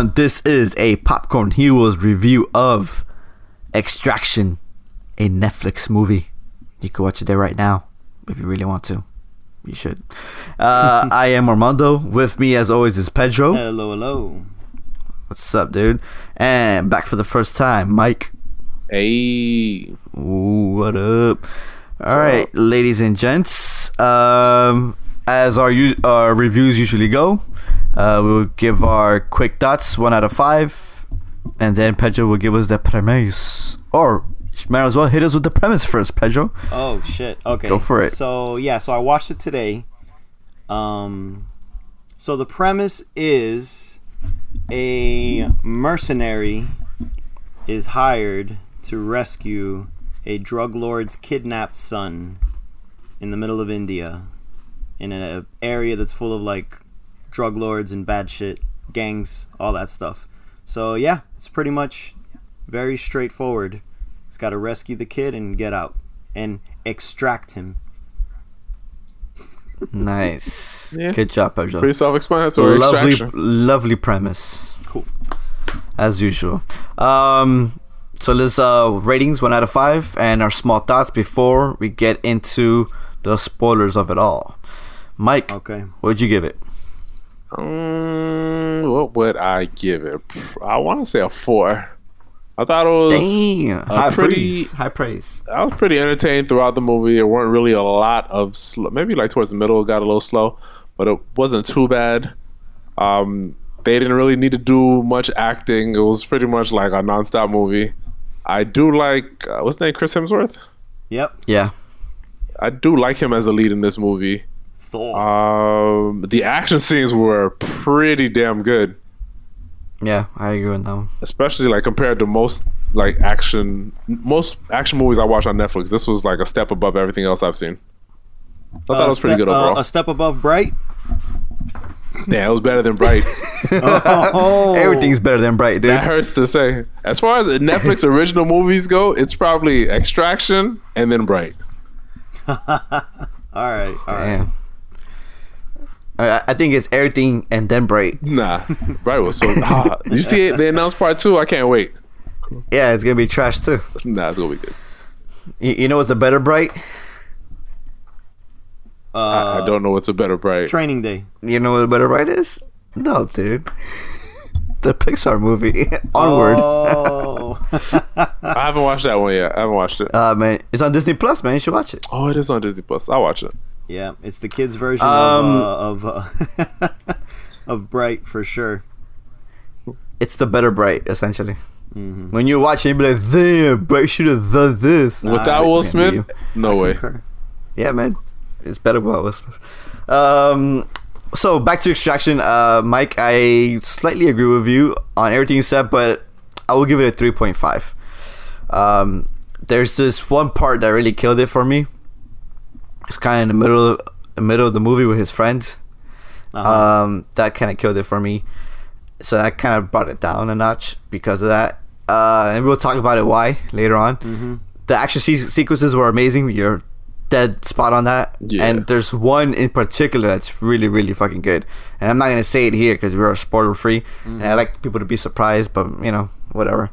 everyone. This is a Popcorn Heroes review of Extraction, a Netflix movie. You can watch it there right now if you really want to. You should. Uh, I am Armando. With me, as always, is Pedro. Hello, hello. What's up, dude? And back for the first time, Mike. Hey. Ooh, what up? All right, up? ladies and gents. Um, as our u- our reviews usually go, uh, we'll give our quick thoughts, one out of five, and then Pedro will give us the premise. Or might as well hit us with the premise first, Pedro. Oh shit. Okay. Go for it. So yeah, so I watched it today. Um, so the premise is a mercenary is hired to rescue a drug lord's kidnapped son in the middle of India, in an area that's full of like drug lords and bad shit, gangs, all that stuff. So yeah, it's pretty much very straightforward. He's got to rescue the kid and get out and extract him. Nice, Yeah. good job, Pedro. Pretty self-explanatory. lovely, Extraction. lovely premise. Cool. as usual. Um, so let's uh ratings one out of five and our small thoughts before we get into the spoilers of it all. Mike, Okay. what'd you give it? Um, what would I give it? I want to say a four. I thought it was. Damn, high pretty- praise, high praise. I was pretty entertained throughout the movie. There weren't really a lot of sl- maybe like towards the middle it got a little slow, but it wasn't too bad. Um, they didn't really need to do much acting. It was pretty much like a nonstop movie. I do like uh, what's his name, Chris Hemsworth. Yep. Yeah, I do like him as a lead in this movie. Thor. Um, the action scenes were pretty damn good, yeah, I agree with that. One. especially like compared to most like action most action movies I watch on Netflix. This was like a step above everything else I've seen. I thought Uh, it was pretty step- good overall. Uh, a step above Bright. yeah, it was better than Bright. Oh, Everything's better than Bright, dude. that hurts to say. As far as Netflix original movies go, it's probably Extraction and then Bright. All right. All right. Damn. I, I think it's everything and then Bright. Nah, Bright was so. Ah, did you see it? They announced part two. I can't wait. Yeah, it's gonna be trash too. Nah, it's gonna be good. You, you know what's a better Bright? Uh, I, I don't know what's a better Bright. Training Day. You know what a better Bright is? No, dude. The Pixar movie, Onward. Oh. I haven't watched that one yet. I haven't watched it. Uh, man, it's on Disney Plus, man. You should watch it. Oh, it is on Disney Plus. I'll watch it. Yeah, it's the kids' version Um, of uh, of uh, of Bright for sure. It's the better Bright, essentially. Mm-hmm. When you watch it, you be like, "Damn, Bright should have done this." Without Will Smith, no way. Concur. Yeah, man, it's better without Will Smith. Um, so back to Extraction, uh, Mike. I slightly agree with you on everything you said, but I will give it a three point five. Um, there's this one part that really killed it for me. It's kind of in the middle, of, the middle of the movie with his friends. Uh-huh. Um, that kind of killed it for me. So that kind of brought it down a notch because of that. Uh, and we'll talk about it why later on. Mm-hmm. The action se- sequences were amazing. You're dead spot on that. Yeah. And there's one in particular that's really, really fucking good. And I'm not gonna say it here because we're spoiler free, and I like people to be surprised. But you know, whatever.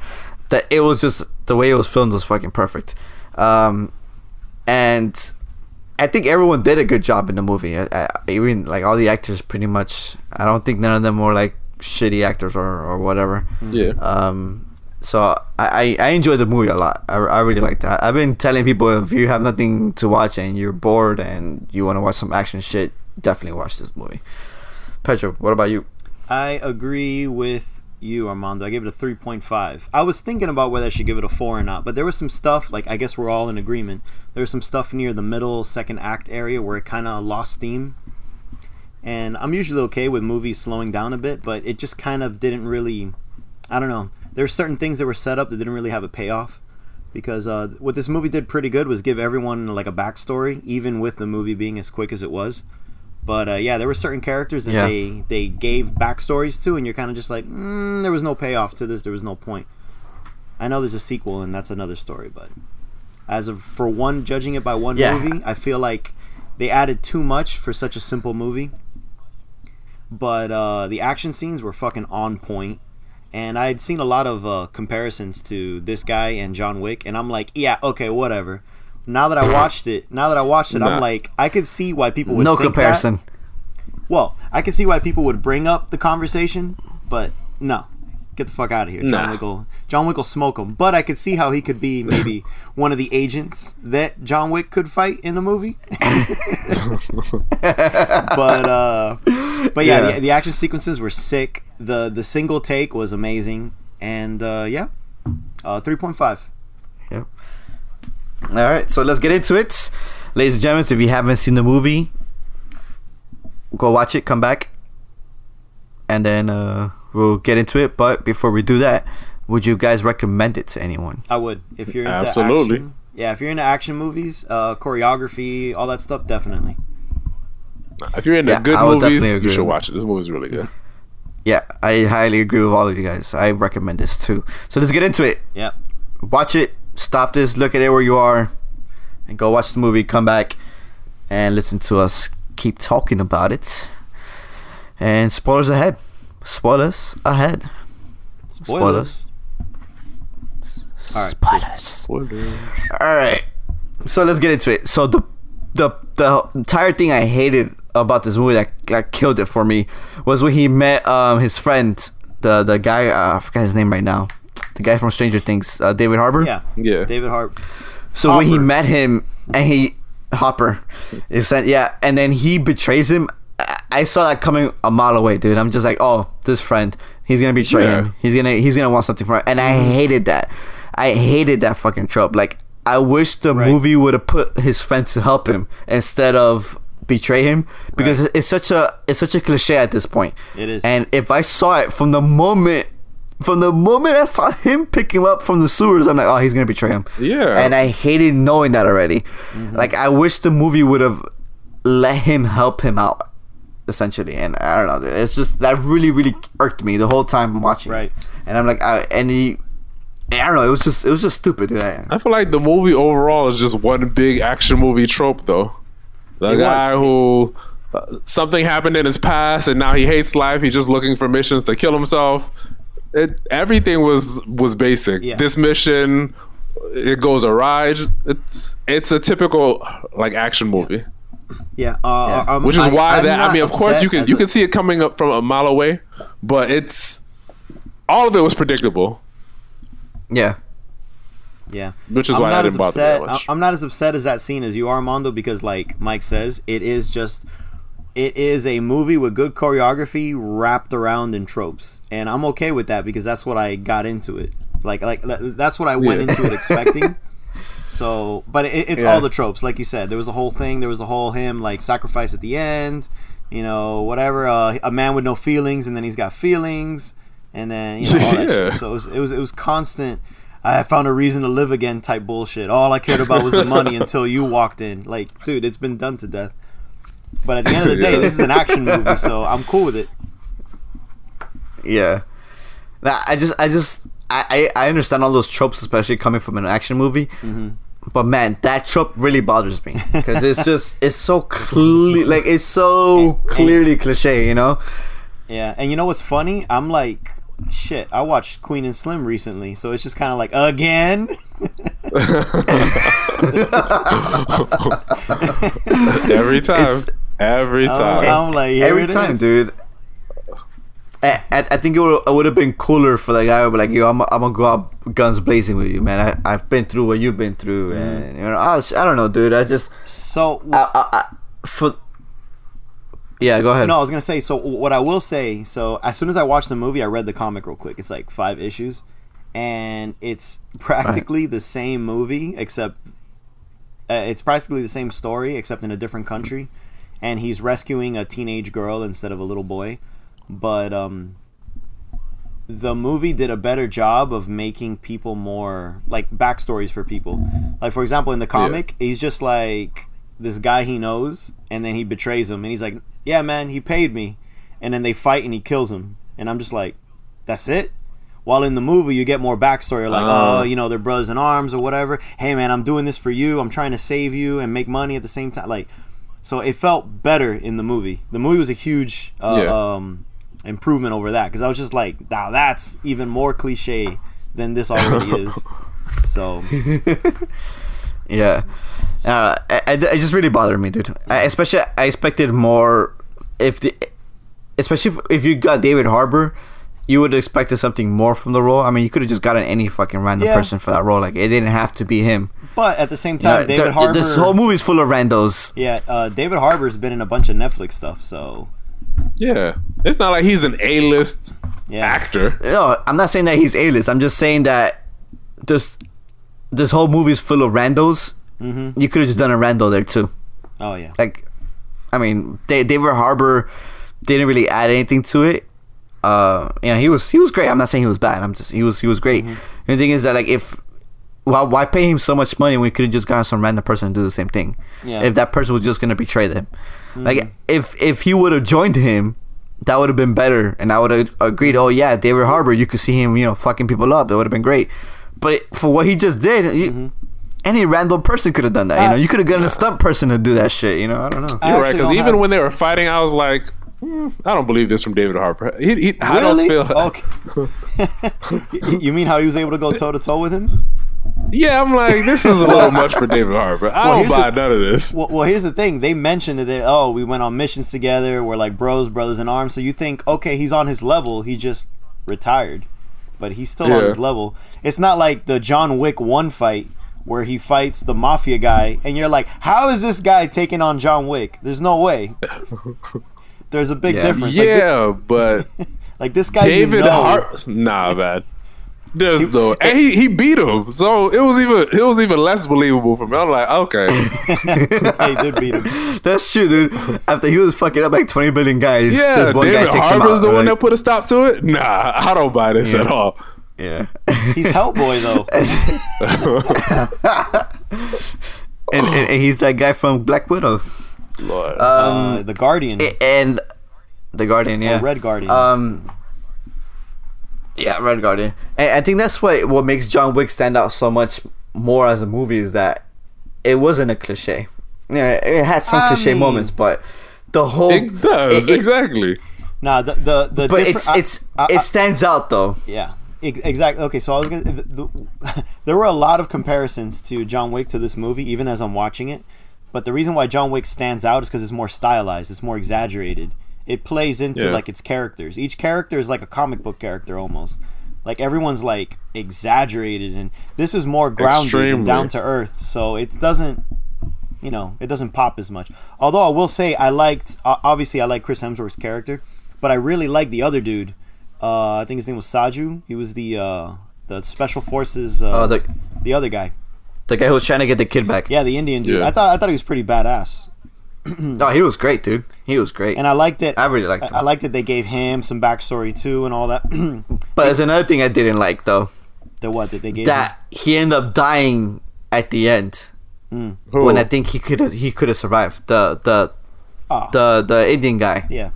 That it was just the way it was filmed was fucking perfect. Um, and I think everyone did a good job in the movie. I, I, even like all the actors, pretty much. I don't think none of them were like shitty actors or, or whatever. Yeah. Um, so I, I, I enjoyed the movie a lot. I, I really like that. I've been telling people if you have nothing to watch and you're bored and you want to watch some action shit, definitely watch this movie. Pedro, what about you? I agree with you, Armando. I gave it a 3.5. I was thinking about whether I should give it a 4 or not, but there was some stuff, like, I guess we're all in agreement. There was some stuff near the middle, second act area where it kind of lost steam. And I'm usually okay with movies slowing down a bit, but it just kind of didn't really. I don't know. There's certain things that were set up that didn't really have a payoff. Because uh, what this movie did pretty good was give everyone like a backstory, even with the movie being as quick as it was. But uh, yeah, there were certain characters that Yeah. they they gave backstories to, and you're kind of just like, mm, there was no payoff to this. There was no point. I know there's a sequel, and that's another story. But as of for one, judging it by one Yeah. movie, I feel like they added too much for such a simple movie. But uh, the action scenes were fucking on point. and I had seen a lot of uh, comparisons to this guy and John Wick, and I'm like, yeah, okay, whatever. Now that I watched it, now that I watched it, Nah. I'm like, I could see why people would no think that. comparison. Well, I can see why people would bring up the conversation, but no. Get the fuck out of here. John Nah. Wick will John Wick will smoke him. But I could see how he could be maybe one of the agents that John Wick could fight in the movie. but uh but yeah, Yeah. The, the action sequences were sick. The the single take was amazing. And uh yeah. Uh 3.5. Yep. All right, so let's get into it, ladies and gentlemen. If you haven't seen the movie, go watch it. Come back, and then uh, we'll get into it. But before we do that, would you guys recommend it to anyone? I would. If you're into Absolutely. action. Yeah, if you're into action movies, uh choreography, all that stuff, definitely. If you're into Yeah, good I movies, you should watch it. This movie's really good. Yeah, I highly agree with all of you guys. I recommend this too. So let's get into it. Yeah. Watch it. Stop this. Look at it where you are, and go watch the movie. Come back and listen to us keep talking about it. And spoilers ahead. Spoilers ahead. Spoilers. All right. Spoilers. All right. So let's get into it. So the the the entire thing I hated about this movie that, that killed it for me was when he met um his friend, the the guy uh, I forgot his name right now, the guy from Stranger Things, uh, David Harbour. Yeah. Yeah. David Hart. So when he met him and he Hopper, is that yeah, and then he betrays him. I- I saw that coming a mile away, dude. I'm just like, oh, this friend, he's gonna betray Yeah. him. He's gonna he's gonna want something from him, and I hated that. I hated that fucking trope. Like, I wish the Right. movie would have put his friend to help him instead of betray him because Right. it's such a it's such a cliche at this point. It is. And if I saw it from the moment. From the moment I saw him pick him up from the sewers, I'm like, oh, he's gonna betray him. Yeah. And I hated knowing that already. Mm-hmm. Like I wish the movie would have let him help him out, essentially. And I don't know, it's just that really, really irked me the whole time I'm watching. it. Right. And I'm like, I, and he, I don't know, it was just, it was just stupid. Dude. I, I feel like the movie overall is just one big action movie trope, though. The It guy was. who uh, something happened in his past, and now he hates life. He's just looking for missions to kill himself. It, everything was was basic. Yeah. This mission, it goes awry. Just- It's it's a typical like action movie, Yeah. Uh, um, which is I- why I'm that I mean, of course, you can you a- can see it coming up from a mile away, but it's all of it was predictable, yeah. Yeah. which is I'm why I didn't bother that much. I- I'm not as upset as that scene as you are, Mondo, because like Mike says, it is just it is a movie with good choreography wrapped around in tropes, and I'm okay with that because that's what I got into it. Like like that's what I went Yeah. into it expecting. So, but it, it's Yeah. all the tropes, like you said. There was the whole thing. There was the whole him like sacrifice at the end. You know, whatever. Uh, a man with no feelings, and then he's got feelings, and then you know all that Yeah. shit. So it was, it was it was constant. I found a reason to live again type bullshit. All I cared about was the money until you walked in. Like, dude, it's been done to death. But at the end of the day, Yeah. this is an action movie, so I'm cool with it. Yeah. Nah, I just, I just, I, I I understand all those tropes, especially coming from an action movie. Mm-hmm. But man, that trope really bothers me because it's just, it's so clear, like it's so clearly cliche, you know? Yeah, and you know what's funny? I'm like, shit. I watched Queen and Slim recently, so it's just kind of like again. Every time. It's- Every I'm, time. I'm like, here Every it time, is. dude. I, I, I think it would, it would have been cooler for the guy to be like, yo, I'm, I'm gonna go out guns blazing with you, man. I, I've been through what you've been through, Mm-hmm. and you know, I, was- I don't know, dude. I just, So I, I, I, for, yeah, go ahead. No, I was gonna say. So what I will say. So as soon as I watched the movie, I read the comic real quick. It's like five issues, and it's practically the same movie except uh, it's practically the same story except in a different country, and he's rescuing a teenage girl instead of a little boy. But um, the movie did a better job of making people more like backstories for people. Like for example, in the comic, he's just like this guy he knows, and then he betrays him, and he's like, "Yeah, man, he paid me," and then they fight and he kills him, and I'm just like, "That's it." While in the movie, you get more backstory, like, Uh. oh, you know, they're brothers in arms or whatever. Hey, man, I'm doing this for you. I'm trying to save you and make money at the same time. Like, so it felt better in the movie. The movie was a huge, uh, Yeah. um, improvement over that because I was just like, now that's even more cliche than this already is. So Yeah, uh, I, I- it just really bothered me, dude. I, especially, I expected more. If the, especially if, if you got David Harbour, you would have expected something more from the role. I mean, you could have just gotten any fucking random Yeah. person for that role. Like, it didn't have to be him. But at the same time, David Harbour. This whole movie's full of randos. yeah, uh, David Harbour's been in a bunch of Netflix stuff, so Yeah, it's not like he's an A-list yeah. actor. No, I'm not saying that he's A-list. I'm just saying that this this whole movie's full of randos. Mm-hmm. You could have just done a rando there too. Oh yeah. like I mean, Da- David Harbour didn't really add anything to it. Uh, yeah, he was he was great. I'm not saying he was bad. I'm just he was he was great. Mm-hmm. The thing is that like if why why pay him so much money when we could have just gotten some random person to do the same thing? Yeah. Mm-hmm. If that person was just gonna betray them, like if if he would have joined him. That would have been better, and I would have agreed. Oh yeah, David Harbour, you could see him, you know, fucking people up. It would have been great. But for what he just did, you, Mm-hmm. any random person could have done that. You know, you could have gotten a stunt person to do that shit. You know, I don't know. I You're right, because even have- when they were fighting, I was like, "Hmm, I don't believe this from David Harper. He, he, I Really? don't feel. Okay. You- mean how he was able to go toe to toe with him? Yeah, I'm like, this is a little much for David Harper. I Well, don't buy the- none of this. Well, well, here's the thing. They mentioned that they, oh, we went on missions together. We're like bros, brothers in arms. So you think, okay, he's on his level. He just retired, but he's still on his level. It's not like the John Wick one fight where he fights the mafia guy, and you're like, how is this guy taking on John Wick? There's no way. There's a big Yeah. difference. Like, Yeah, but like, this guy, David you know, Harper, nah, man. There's no, and he, he beat him, so it was even it was even less believable for me. I'm like, okay, he did beat him. That's true, dude. After he was fucking up like 20 billion guys, yeah, this one David guy takes him Harper's the one like, that put a stop to it. Nah, I don't buy this Yeah. at all. Yeah. He's Hellboy though. and, and, and he's that guy from Black Widow. Lord. uh, the Guardian, And The Guardian, yeah. or Red Guardian. Um, yeah, Red Guardian. And I think that's what what makes John Wick stand out so much more as a movie is that it wasn't a cliche. Yeah, it had some I cliche mean- moments, but the whole it does it- it- exactly. nah, the the, the But different- it's I- it's I- it stands out though. Yeah, exactly. Okay, so I was gonna. The, the, there were a lot of comparisons to John Wick to this movie, even as I'm watching it. But the reason why John Wick stands out is because it's more stylized, it's more exaggerated. It plays into Yeah. like its characters. Each character is like a comic book character almost. Like everyone's like exaggerated, and this is more grounded Extremely. and down to earth. So it doesn't, you know, it doesn't pop as much. Although I will say I liked, uh, obviously I like Chris Hemsworth's character, but I really liked the other dude. Uh, I think his name was Saju. He was the uh, the special forces. Uh, Oh, the the other guy. The guy who was trying to get the kid back. Yeah, the Indian dude. Yeah. I thought I thought he was pretty badass, No, oh, he was great, dude. He was great. and I liked it. I really liked I, him. I liked that they gave him some backstory too, and all that. but there's another thing I didn't like though. the what that they gave That he ended up dying at the end him. Who? when I think he could have he could have survived. The the Oh, the the Indian guy. yeah.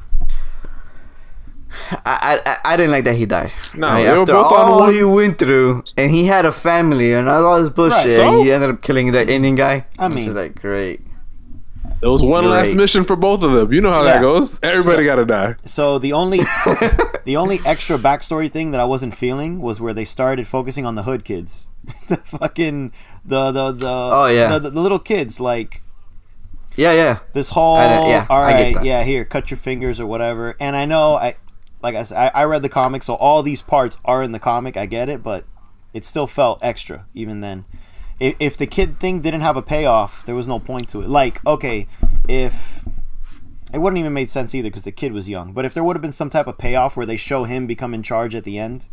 I, I I didn't like that he died. No, I mean, they were after both on all one- he went through, and he had a family and all this bullshit, Right, so? and he ended up killing the Indian guy. I This mean- is like great. It was one last mission for both of them. You know how Yeah. that goes. Everybody got to die. So the only the only extra backstory thing that I wasn't feeling was where they started focusing on the hood kids, the fucking the the the Oh, yeah. the, the little kids like Yeah, yeah. this whole I yeah, all I get that. yeah here cut your fingers or whatever and I know I like I said I, I read the comic so all these parts are in the comic I get it but it still felt extra even then if, if the kid thing didn't have a payoff there was no point to it like okay if it wouldn't even made sense either because the kid was young but if there would have been some type of payoff where they show him become in charge at the end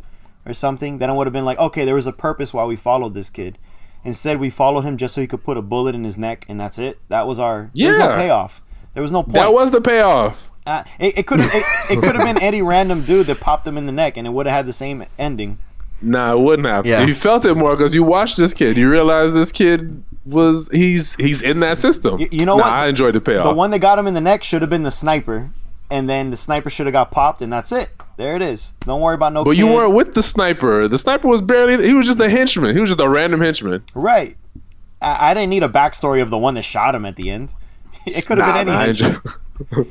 or something then it would have been like okay there was a purpose why we followed this kid Instead, we followed him just so he could put a bullet in his neck, and that's it. That was our. There was no Yeah. payoff. There was no point. That was the payoff. Uh, it, it could have. It, it could have been any random dude that popped him in the neck, and it would have had the same ending. Nah, it wouldn't have. Yeah. You felt it more because you watched this kid. You realized this kid was he's he's in that system. You, you know Nah, what? I enjoyed the payoff. The one that got him in the neck should have been the sniper, and then the sniper should have got popped, and that's it. There it is. Don't worry about no. but you weren't with the sniper. The sniper was barely. He was just a henchman. He was just a random henchman. right. I, I didn't need a backstory of the one that shot him at the end. It could have Nah, been nah, any. henchman. enjoy-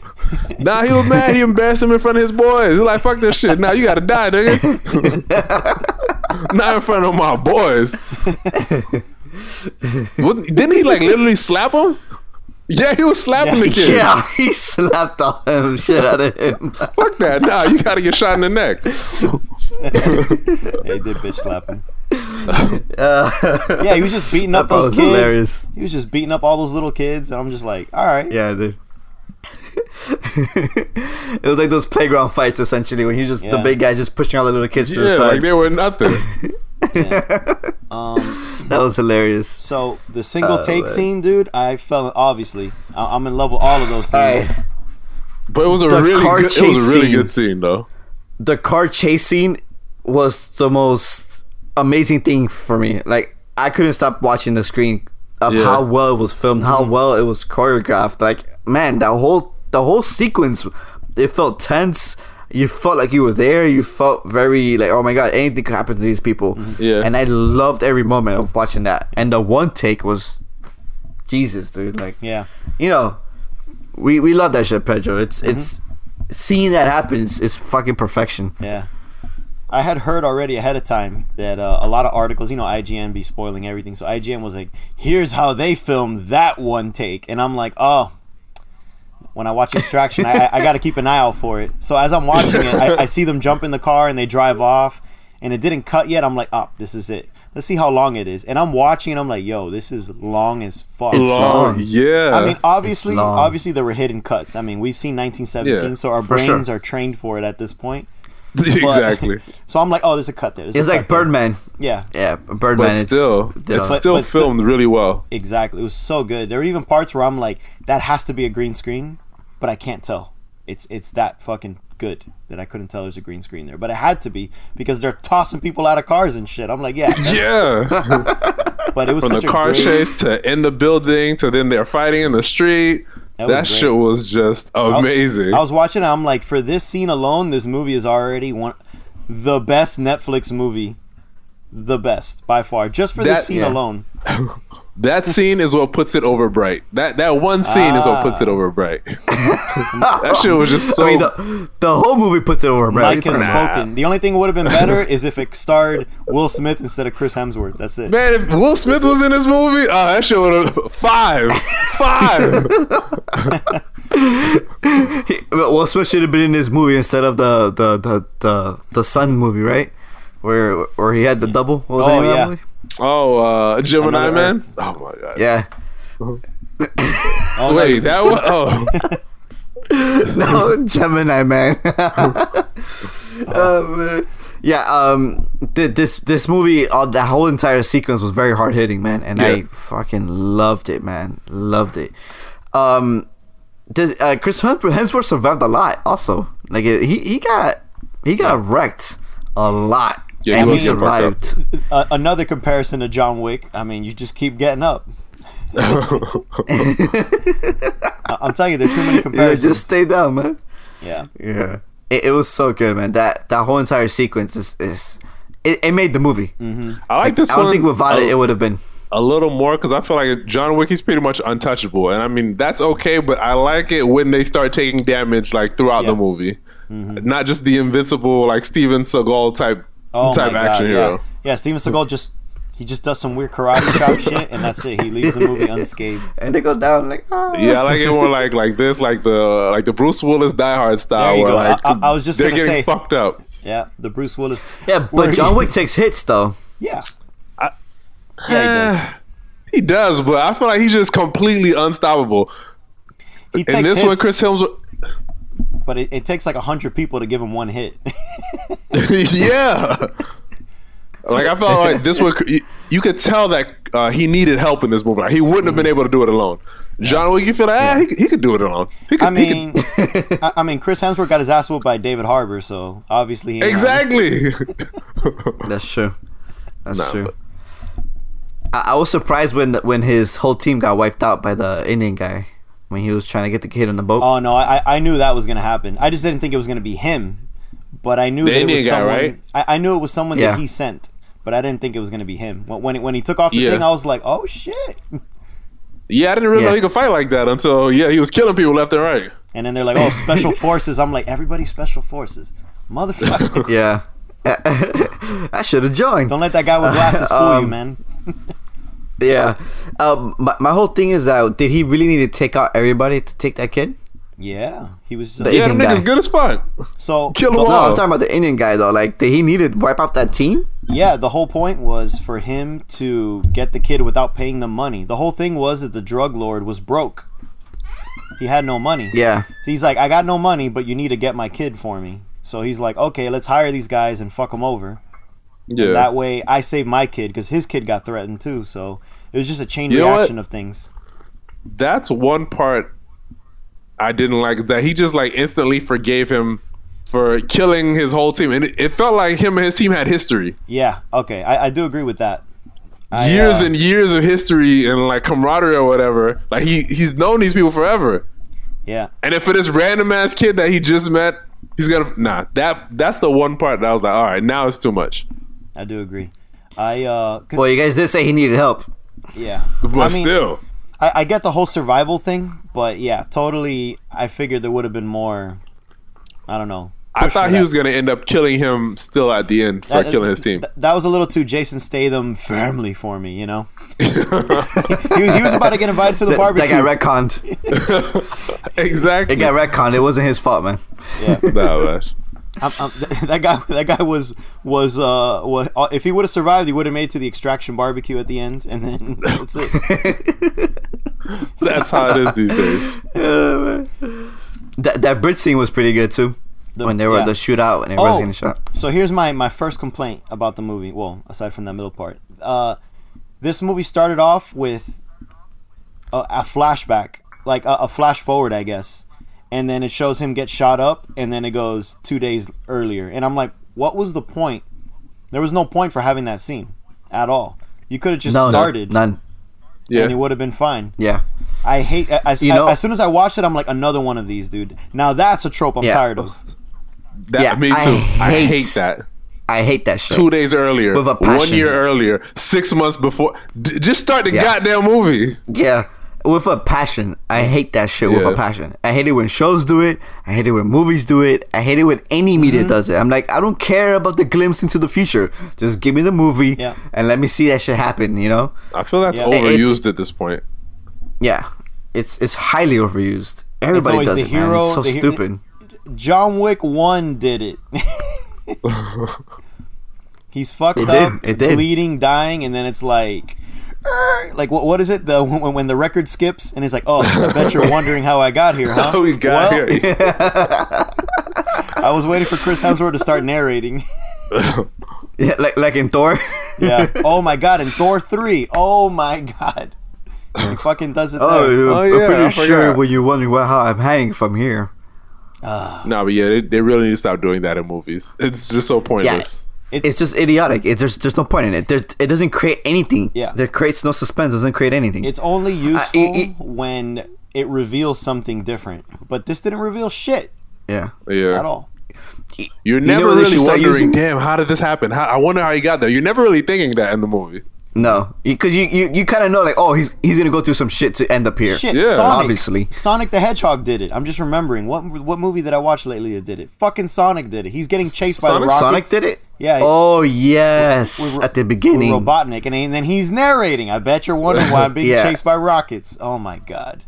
Nah, he was mad. He embarrassed him in front of his boys. He's like, "Fuck this shit." Now you gotta die, nigga. Not in front of my boys. Wasn't- Didn't he like literally slap him? Yeah, he was slapping the kid. Yeah, he slapped all him shit out of him. Fuck that. Nah, you gotta get shot in the neck. Yeah, he did bitch slap him. Uh, yeah, he was just beating up those kids. hilarious. He was just beating up all those little kids, and I'm just like, all right. Yeah, dude. it was like those playground fights essentially when he was just the big guys just pushing all the little kids to the side. like they were nothing. Um, that was hilarious. so the single Oh, take man. scene, dude, I fell. Obviously, I- I'm in love with all of those scenes. right. But it was a The really good, it was a really scene. good scene though. The car chase scene was the most amazing thing for me. Like I couldn't stop watching the screen of Yeah. how well it was filmed, how Mm-hmm. well it was choreographed. Like man, that whole the whole sequence, it felt tense. You felt like you were there. You felt very like, oh my god, anything could happen to these people. Mm-hmm. Yeah. And I loved every moment of watching that. And the one take was, Jesus, dude. Like, Yeah, you know, we we love that shit, Pedro. It's Mm-hmm. it's seeing that happens is fucking perfection. yeah. I had heard already ahead of time that uh, a lot of articles, you know, IGN be spoiling everything. So IGN was like, "Here's how they filmed that one take," and I'm like, "Oh." When I watch Extraction, I, I got to keep an eye out for it. So as I'm watching it, I, I see them jump in the car and they drive off, and it didn't cut yet. I'm like, "Oh, this is it. Let's see how long it is." And I'm watching, and I'm like, "Yo, this is long as fuck." It's Long, long. yeah. I mean, obviously, obviously there were hidden cuts. I mean, we've seen 1917, Yeah, so our for sure. brains are trained for it at this point. But- exactly. so I'm like, oh, there's a cut there. There's It's like cut there. Birdman. Yeah, Yeah, Birdman. But still, it's, it's But- still but still- filmed really well. exactly. It was so good. There were even parts where I'm like, that has to be a green screen, but I can't tell. It's it's that fucking good that I couldn't tell there's a green screen there, but it had to be because they're tossing people out of cars and shit. I'm like, yeah, Yeah. but it was From the car great, chase to in the building to then they're fighting in the street. That That, was shit was just amazing. I was watching. it, I'm like, for this scene alone, this movie is already one the best Netflix movie, the best by far. Just for this scene yeah. alone. that scene is what puts it over bright. That that one scene is what puts it Ah. over bright. that shit was just so. I mean, the, the whole movie puts it over, Bright. Mike has Nah. spoken. The only thing would have been better is if it starred Will Smith instead of Chris Hemsworth. That's it. Man, if Will Smith was in this movie, oh, that shit would have five, five. Will Smith should have been in this movie instead of the the the the, the Sun movie, right? Where where he had the double. What was the Oh, name of yeah. That movie? Oh, uh, Gemini Another Man. Earth. Oh my god. Yeah. Oh, Wait, that was oh. no, Gemini man. oh, man. Yeah, um, th- this this movie, uh, the whole entire sequence was very hard hitting, man, and I fucking loved it, man, loved it. Um, this, uh, Chris Hemsworth, Hemsworth survived a lot, also. Like he he got he got wrecked a lot, Yeah, and he was getting fucked up. survived. uh, another comparison to John Wick. I mean, you just keep getting up. I- I'm telling you, there are too many Yeah, comparisons. just stay down, man. yeah. Yeah, it, it was so good, man. That that whole entire sequence is is it, it made the movie. I like this I don't one. think without it, it would have been. a little more because I feel like John Wick is pretty much untouchable, and I mean that's okay. But I like it when they start taking damage like throughout Yeah. the movie, not just the invincible like Steven Seagal type Oh type my action God, hero. Yeah. yeah, Steven Seagal just he just does some weird karate chop shit, and that's it. He leaves the movie unscathed. And they go down like, oh. Yeah, I like it more like like this, like the like the Bruce Willis Die Hard style, There you where go. like I- I- I was just they're getting say- fucked up. Yeah, the Bruce Willis. yeah. But John Wick takes hits though. Yeah. I- yeah, he does. He does, but I feel like he's just completely unstoppable. He takes And this hits, one, Chris Hemsworth, but it, it takes like a hundred people to give him one hit. yeah. Like I felt like this one, you, you could tell that uh, he needed help in this movie. Like, he wouldn't have been able to do it alone. John Wick, you feel like ah, he, could- he could do it alone. He could, I he mean, I, I mean, Chris Hemsworth got his ass whooped by David Harbour, so obviously he could, ain't on it. exactly. That's true. That's Nah, true. but- I, I was surprised when when his whole team got wiped out by the Indian guy when he was trying to get the kid on the boat. Oh no, I I knew that was gonna happen. I just didn't think it was gonna be him, but I knew The that it Indian was guy, someone. right? I, I knew it was someone Yeah. that he sent, but I didn't think it was gonna be him. When when, when he took off the Yeah. thing, I was like, oh shit. yeah, I didn't really Yeah. know he could fight like that until yeah, he was killing people left and right. And then they're like, "Oh, special forces." I'm like, "Everybody's special forces, motherfucker." Yeah. I should have joined. Don't let that guy with glasses fool you, Um, man. Yeah. Um, my, my whole thing is that did he really need to take out everybody to take that kid? Yeah, he was. Uh, The- Yeah, them Indian niggas guy. good as fuck. so Kill 'em the- all. No. I'm talking about the Indian guy though. Like, did he need to wipe out that team? Yeah, the whole point was for him to get the kid without paying them money. The whole thing was that the drug lord was broke. He had no money. Yeah. He's like, I got no money, but you need to get my kid for me. So he's like, okay, let's hire these guys and fuck them over. Yeah. That way, I save my kid because his kid got threatened too. So it was just a chain You reaction of things. That's one part I didn't like. That he just like instantly forgave him for killing his whole team, and it, it felt like him and his team had history, Yeah, okay, I, I do agree with that. I, years uh, and years of history and like camaraderie or whatever. Like he he's known these people forever. yeah, And if for this random ass kid that he just met, he's gonna nah. That that's the one part that I was like, all right, now it's too much. I do agree. I uh, 'cause- Well, you guys did say he needed help. yeah, But I mean, still, I, I get the whole survival thing, but yeah, totally. I figured there would have been more. I don't know. I thought he that. was gonna end up killing him still at the end for That- killing his team. th- that was a little too Jason Statham family for me, you know. he, was- he was about to get invited to the That, barbecue. that got retconned. exactly. It got retconned. It wasn't his fault, man. yeah, Nah, man. I'm, I'm, that guy. That guy was was uh, was, uh if he would have survived, he would have made it to the extraction barbecue at the end, and then that's it. That's how it is these days. Yeah, That that bridge scene was pretty good too. The- when they were yeah. the shootout and everybody was Oh. getting shot. So here's my my first complaint about the movie. Well, aside from that middle part, uh, this movie started off with a, a flashback, like a, a flash forward, I guess, and then it shows him get shot up, and then it goes two days earlier, and I'm like, what was the point? There was no point for having that scene at all. You could have just No, no, started, none. Yeah. and it would have been fine. Yeah. I hate as, You know- as soon as I watched it, I'm like another one of these, dude. Now that's a trope I'm Yeah. tired of. That, Yeah, me too. I I hate, hate- that. I hate that shit. Two days earlier, With a one year earlier, six months before. D- just start the Yeah. goddamn movie. Yeah, with a passion. I hate that shit with a passion. I hate it when shows do it. I hate it when movies do it. I hate it when any media Mm-hmm. does it. I'm like, I don't care about the glimpse into the future. Just give me the movie Yeah. and let me see that shit happen. You know? I feel that's Yeah. overused It's- at this point. Yeah, it's it's highly overused. Everybody does the it, man. It's so the he- stupid. John Wick One did it. He's fucked It up, did, it did. bleeding, dying, and then it's like, like what? What is it? The when, when the record skips and he's like, oh, I bet you're wondering how I got here, huh? How we got Well, here? I was waiting for Chris Hemsworth to start narrating. Yeah, like like in Thor. yeah. Oh my god! In Thor three. Oh my god. He fucking does it. oh, there. Oh, I'm yeah, I pretty sure forgot. when you're wondering well, how I'm hanging from here. Ah. no, but yeah, they, they really need to stop doing that in movies. It's just so pointless. It's just idiotic. It, there's there's no point in it. There, it doesn't create anything. Yeah. There creates no suspense. It doesn't create anything. It's only useful it- when it reveals something different. But this didn't reveal shit yeah. Yeah, at all. you're never what they really wondering. using? Damn, how did this happen? How, I wonder how he got there. You're never really thinking that in the movie. No, because you you, you kind of know like oh he's he's gonna go through some shit to end up here. Shit, Yeah. Sonic, Obviously. Sonic the Hedgehog did it. I'm just remembering what what movie that I watched lately that did it? Fucking Sonic did it. He's getting chased by the rockets. Sonic did it. Yeah. Oh yes, with- at the beginning. Robotnik, and, and then he's narrating. I bet you're wondering why I'm being Yeah. chased by rockets. Oh my god.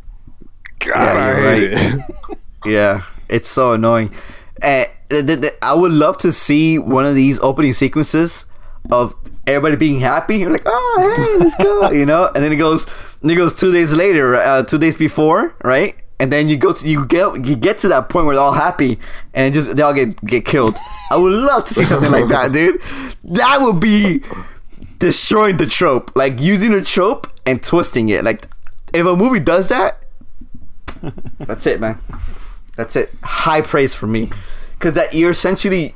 God, Yeah, I hate right. it. Yeah, it's so annoying. Eh, and th- th- th- I would love to see one of these opening sequences of everybody being happy. You're like, oh, hey, let's go, you know. And then it goes, then it goes two days later, uh, two days before, right? And then you go to you get you get to that point where they're all happy, and just they all get get killed. I would love to see something like that, dude. That would be destroying the trope, like using a trope and twisting it. Like if a movie does that, that's it, man. That's it. High praise for me, because that you're essentially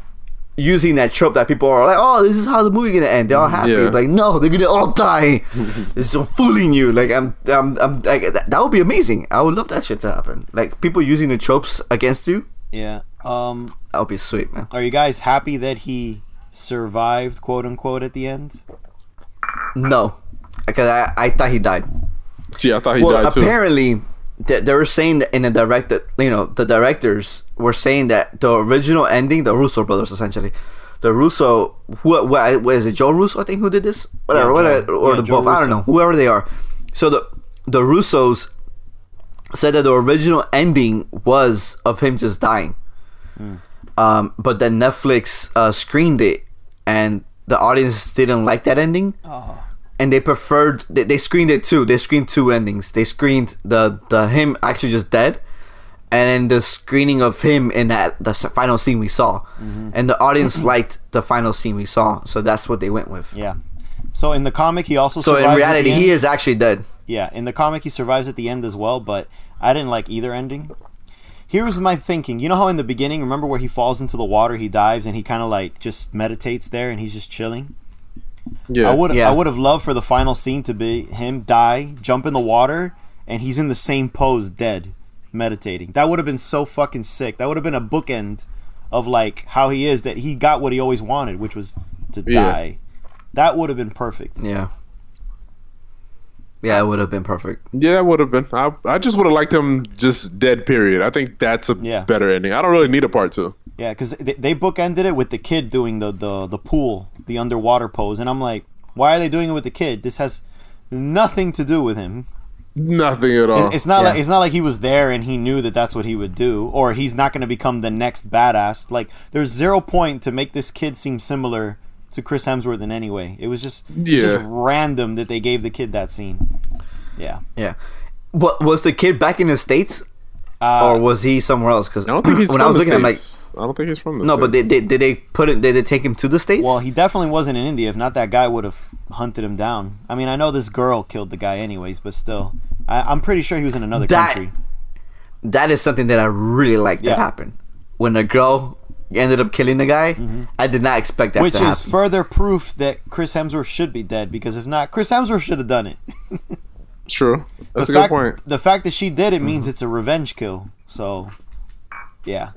using that trope that people are like, "Oh, this is how the movie gonna end." They're all happy. Yeah. Like, no, they're gonna all die. it's so fooling you. Like, I'm, I'm, I'm. Like, that, that would be amazing. I would love that shit to happen. Like, people using the tropes against you. Yeah. Um. That would be sweet, man. Are you guys happy that he survived, quote unquote, at the end? No, because I, I thought he died. Gee, I thought he well, died too. apparently, they, they were saying that in the direct, you know, the directors were saying that the original ending, the Russo brothers essentially, the Russo, who, what, what is it, Joe Russo? I think who did this, whatever, Yeah, whatever or yeah, the Joe both. I don't Russo. know, whoever they are. So the the Russos said that the original ending was of him just dying. Hmm. Um, but then Netflix uh, screened it, and the audience didn't like that ending Oh. And they preferred they, they screened it too they screened two endings they screened the the him actually just dead and then the screening of him in that the final scene we saw Mm-hmm. and the audience liked the final scene we saw so that's what they went with Yeah. So in the comic, he also so survives in at the reality he is actually dead Yeah, in the comic he survives at the end as well, but I didn't like either ending. Here's my thinking. You know how in the beginning, remember where he falls into the water, he dives and he kind of like just meditates there and he's just chilling? Yeah. I would Yeah. I would have loved for the final scene to be him die, jump in the water and he's in the same pose dead meditating. That would have been so fucking sick. That would have been a bookend of like how he is that he got what he always wanted, which was to Yeah. die. That would have been perfect. yeah yeah it would have been perfect Yeah, it would have been. I, I just would have liked him just dead. Period. I think that's a Yeah. better ending. I don't really need a part two. Yeah, because they, they bookended it with the kid doing the, the the pool, the underwater pose, and I'm like, why are they doing it with the kid? This has nothing to do with him. Nothing at all. It- It's not Yeah. like it's not like he was there and he knew that that's what he would do, or he's not going to become the next badass. Like, there's zero point to make this kid seem similar to Chris Hemsworth in any way. It was just it's just random that they gave the kid that scene. Yeah, yeah what was the kid back in the states uh, or was he somewhere else because I don't think he's when from i was the looking i'm like States. I don't think he's from the no but they, States. they, did they put it did they take him to the states Well, he definitely wasn't in India. If not, that guy would have hunted him down. I mean, I know this girl killed the guy, anyways, but still, I, I'm pretty sure he was in another That- country. that is something that I really like that happened. When the girl ended up killing the guy, I did not expect that Mm-hmm. Which to is happen. further proof that Chris Hemsworth should be dead. Because if not, Chris Hemsworth should have done it. True. That's the a good fact, point. The fact that she did it Mm-hmm. means it's a revenge kill. So, yeah,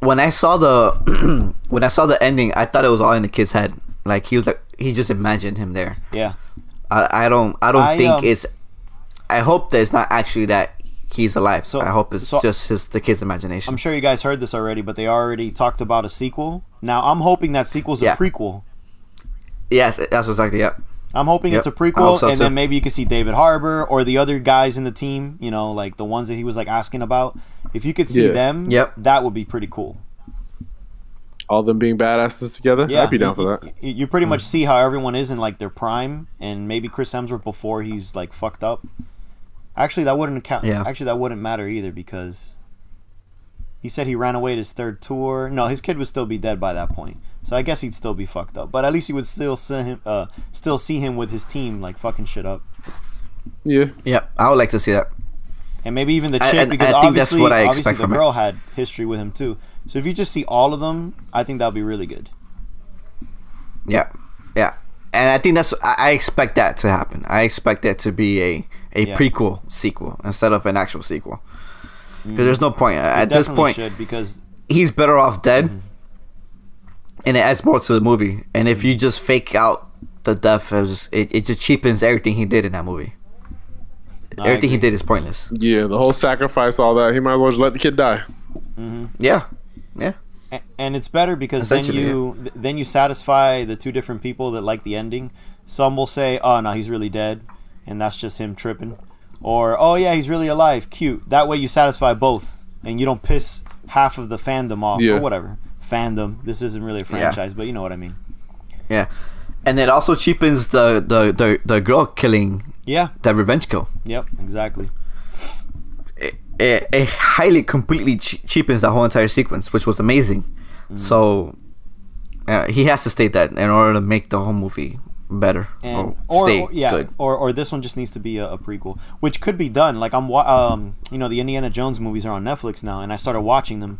when I saw the when I saw the ending, I thought it was all in the kid's head. Like he was like he just imagined him there. yeah. I, I don't I don't I, think um, it's. I hope that it's not actually that he's alive. So- I hope it's so- just his the kid's imagination. I'm sure you guys heard this already, but they already talked about a sequel. Now, I'm hoping that sequel's Yeah. a prequel. yes, that's exactly yeah. I'm hoping Yep, it's a prequel, so, and too. then maybe you can see David Harbour or the other guys in the team. You know, like the ones that he was like asking about. If you could see Yeah. them, Yep. that would be pretty cool. All them being badasses together. Yeah, I'd be down for you, that. You, you pretty much see how everyone is in like their prime, and maybe Chris Hemsworth before he's like fucked up. Actually, that wouldn't count. Yeah. Actually, that wouldn't matter either because he said he ran away at his third tour. No, his kid would still be dead by that point. So I guess he'd still be fucked up. But at least you would still see him, uh, still see him with his team like fucking shit up. Yeah. Yeah, I would like to see that. and maybe even the I- chick and because I think that's obviously, what I obviously expect the from it. girl had history with him too. So if you just see all of them, I think that'll be really good. Yeah, yeah, and I think that's I, I expect that to happen. I expect that to be a a Yeah. prequel sequel instead of an actual sequel. Because there's no point at It this definitely point. should because He's better off dead, Mm-hmm. and it adds more to the movie. And if you just fake out the death, it, just, it, it just cheapens everything he did in that movie. I everything he did is pointless. Yeah. The whole sacrifice, all that. He might as well just let the kid die. Yeah, yeah, A- and it's better because then you th- then you satisfy the two different people that like the ending. Some will say, "Oh no, he's really dead," and that's just him tripping, or "Oh yeah, he's really alive, cute." That way you satisfy both, and you don't piss half of the fandom off Yeah. or whatever fandom. This isn't really a franchise, but you know what I mean. yeah. And it also cheapens the the the, the girl killing Yeah. that revenge kill. Yep. Exactly. it, it, it highly completely che- cheapens the whole entire sequence, which was amazing. Mm. So uh, he has to state that in order to make the whole movie better and or, or, stay or- yeah, good. or or this one just needs to be a, a prequel, which could be done. Like I'm, wa- um, you know, the Indiana Jones movies are on Netflix now, and I started watching them,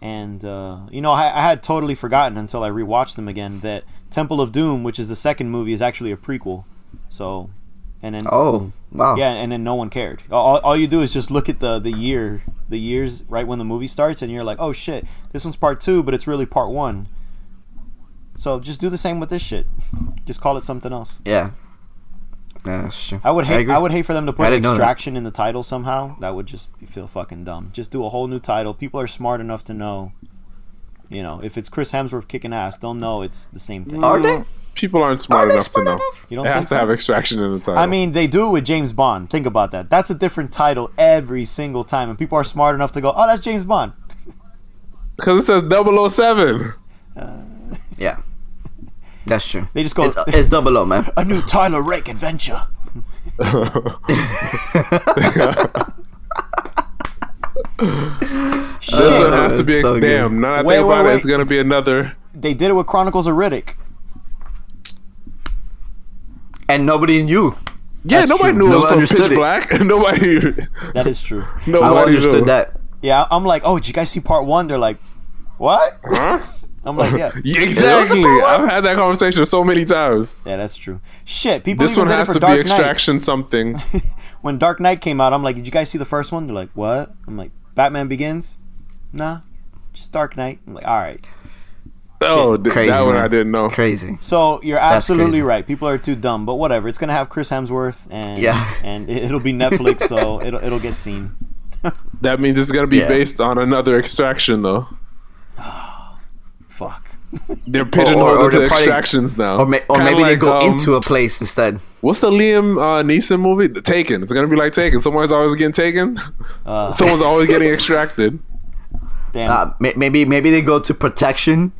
and uh, you know, I, I had totally forgotten until I rewatched them again that Temple of Doom, which is the second movie, is actually a prequel. So, and then Oh wow! yeah, and then no one cared. All, all you do is just look at the the year, the years right when the movie starts, and you're like, oh shit, this one's part two, but it's really part one. So just do the same with this shit. Just call it something else. yeah. Yeah, that's true. I would hate. agree. I, would hate for them to put didn't know that. extraction in the title somehow. That would just feel fucking dumb. Just do a whole new title. People are smart enough to know. You know, if it's Chris Hemsworth kicking ass, they'll know it's the same thing. Are they? People aren't smart Are enough smart to know. enough? You don't It has think to so? have extraction in the title. I mean, they do it with James Bond. Think about that. That's a different title every single time, and people are smart enough to go, "Oh, that's James Bond." because it says 007. Yeah, that's true. They just go- It's, it's double O, man. A new Tyler Rake adventure. This Shit. one has to be It's so ex- good. damn. Now that I Wait, think wait, about it, it's gonna be another. They did it with Chronicles of Riddick. And nobody knew. Yeah, That's nobody true. knew it was one from Pitch understood it. Black. nobody. That is true. I Nobody understood knew. that. Yeah, I'm like, oh, did you guys see part one? They're like, what? Huh? I'm like, yeah, Yeah, exactly. I've had that conversation so many times. yeah, that's true. Shit, people This even one did it has for to be Dark extraction something. When Dark Knight came out, I'm like, did you guys see the first one? They're like, what? I'm like, Batman Begins? Nah, just Dark Knight. I'm like, all right. Oh, th- Crazy. that one man. I didn't know. Crazy. So you're absolutely right. People are too dumb, but whatever. It's gonna have Chris Hemsworth, and Yeah. and it- it'll be Netflix, so it'll it'll get seen. That means it's gonna be Yeah. based on another extraction, though. Fuck. They're pigeonholed or into they're probably- extractions now. Or, may, or Kinda maybe they go um, into a place instead. What's the Liam uh, Neeson movie? The Taken. It's gonna be like Taken. Someone's always getting taken. Uh, Someone's always getting extracted. damn. Uh, may, maybe maybe they go to protection,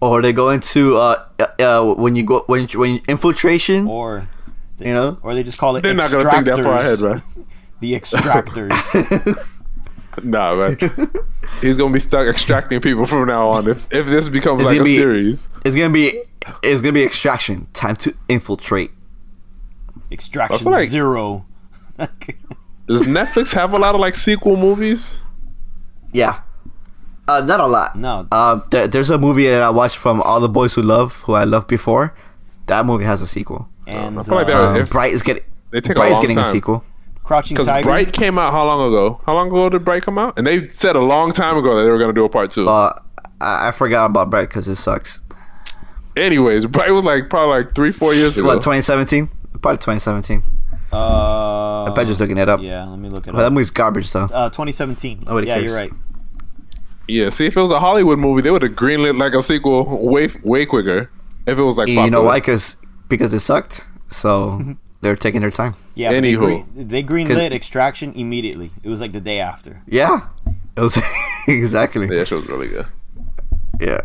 or they go into uh, uh, uh when you go when you, when you, infiltration. or you know, or they just call it. They're not gonna think that far ahead, extractors. man. The extractors. Nah, man. He's gonna be stuck extracting people from now on if, if this becomes Is like a be- series. it's gonna be it's gonna be extraction. Time to infiltrate. Extraction like- zero. Does Netflix have a lot of like sequel movies? Yeah, uh, not a lot. No. Uh, there, there's a movie that I watched from All the Boys Who Love, who I loved before. That movie has a sequel. and I uh, Um, Bright is getting a Bright is long getting a sequel. Crouching Because Bright came out how long ago? How long ago did Bright come out? And they said a long time ago that they were gonna do a part two. Uh, I, I forgot about Bright because it sucks. Anyways, Bright was like probably like three, four years ago. What 2017? Probably 2017. Uh, I'm just looking it up. Yeah, let me look it But that up. movie's garbage though. Uh, 2017. Nobody yeah, cares. you're right. Yeah, see, if it was a Hollywood movie, they would have greenlit like a sequel way way quicker. If it was like you know why? Cause because it sucked. So they're taking their time. Yeah, but they, Anywho. green, they greenlit 'Cause- Extraction immediately. It was like the day after. Yeah, it was exactly. Yeah, it was really good. Yeah.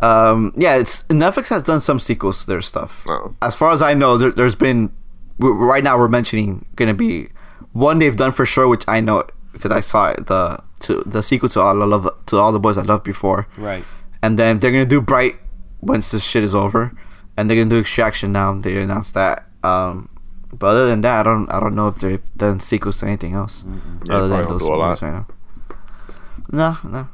Um, yeah, it's Netflix has done some sequels to their stuff. Oh. As far as I know, there, there's been right now we're mentioning gonna be one they've done for sure, which I know because I saw it, the to the sequel to all I love to all the boys I loved before, Right. and then they're gonna do Bright once this shit is over, and they're gonna do Extraction now. They announced that. Um, but other than that, I don't I don't know if they've done sequels to anything else Yeah, other than those do movies right now. No, no.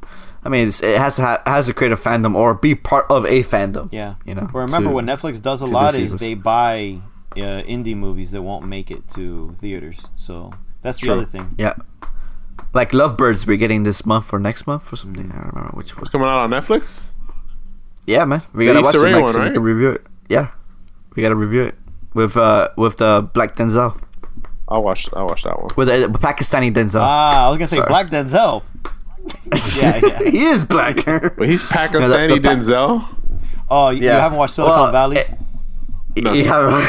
I mean, it's, it has to ha- has to create a fandom or be part of a fandom. Yeah. you know. But remember, to- what Netflix does a to do lot is they buy uh, indie movies that won't make it to theaters. So that's the True. other thing. Yeah, like Lovebirds, we're getting this month or next month or something. I don't remember which one. It's coming out on Netflix. Yeah, man, we The gotta watch Issa it Rae next one, so we can review it. Yeah, we gotta review it with uh with the black Denzel I watched. I'll watch that one. with a Pakistani Denzel. Ah, I was gonna say Sorry. Black Denzel. yeah, yeah. he is black. But he's Pakistani the pa- Denzel. Oh, you, you haven't watched Silicon Well, Valley? eh, Yeah.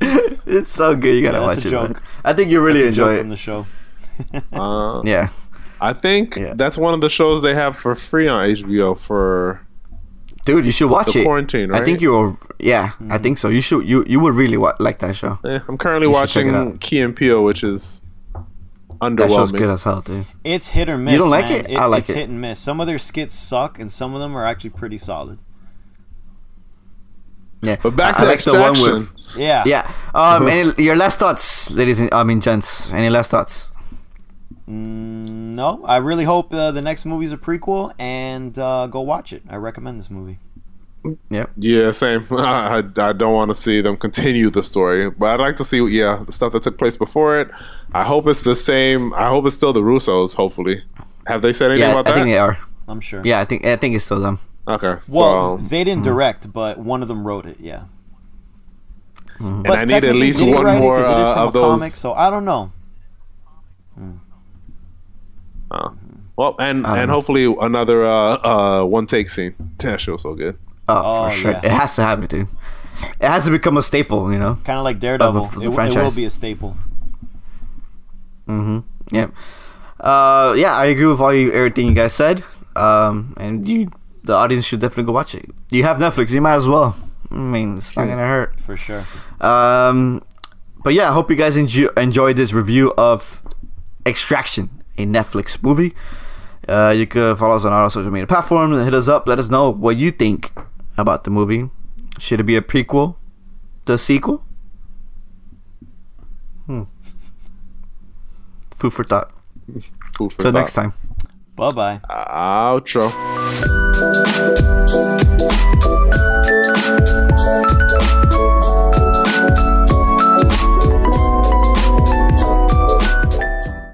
it's so good. You gotta Yeah, that's watch a it. man. joke. I think you really That's a joke enjoy from the show. Uh, Yeah. I think Yeah. that's one of the shows they have for free on HBO for. Dude, you should watch The it. Quarantine, right? I think you will. Yeah, I think so. You should. You you would really wa- like that show. Eh, I'm currently You should check it watching out. Key and Peele, which is That show's good as hell, dude. It's hit or miss. You don't like man. it? I like it's it. hit and miss. Some of their skits suck, and some of them are actually pretty solid. Yeah. But back I to like the one Extraction. with. Yeah. Yeah. Um. Any your last thoughts, ladies and I mean gents? Any last thoughts? Mm, no, I really hope uh, the next movie is a prequel, and uh, go watch it. I recommend this movie. Yep. Yeah, same. I, I, I don't want to see them continue the story, but I'd like to see, yeah, the stuff that took place before it. I hope it's the same. I hope it's still the Russos. Hopefully, have they said anything Yeah, I about that? I think they are. I'm sure. Yeah, I think I think it's still them. okay, Well, so they didn't direct, but one of them wrote it. Yeah. and But I need at least did he one write it? more 'Cause it is uh, from of a those. comic, so I don't know. Oh. Well, and and know. hopefully another uh, uh, one take scene. That shit was so good. Oh, Oh, for sure. yeah. It has to happen, dude. It has to become a staple, you know. Kind of like Daredevil. for it, the it will be a staple. Mm-hmm. Yeah. Uh, yeah, I agree with all you everything you guys said. Um, and you, the audience should definitely go watch it. You have Netflix, you might as well. I mean, it's not gonna hurt. For sure. Um, but yeah, I hope you guys enjoy, enjoyed this review of Extraction, a Netflix movie. Uh, you can follow us on our social media platforms and hit us up. Let us know what you think about the movie. Should it be a prequel, the sequel? Hmm. Food for thought. Food for Till thought. next time. Bye bye. Outro.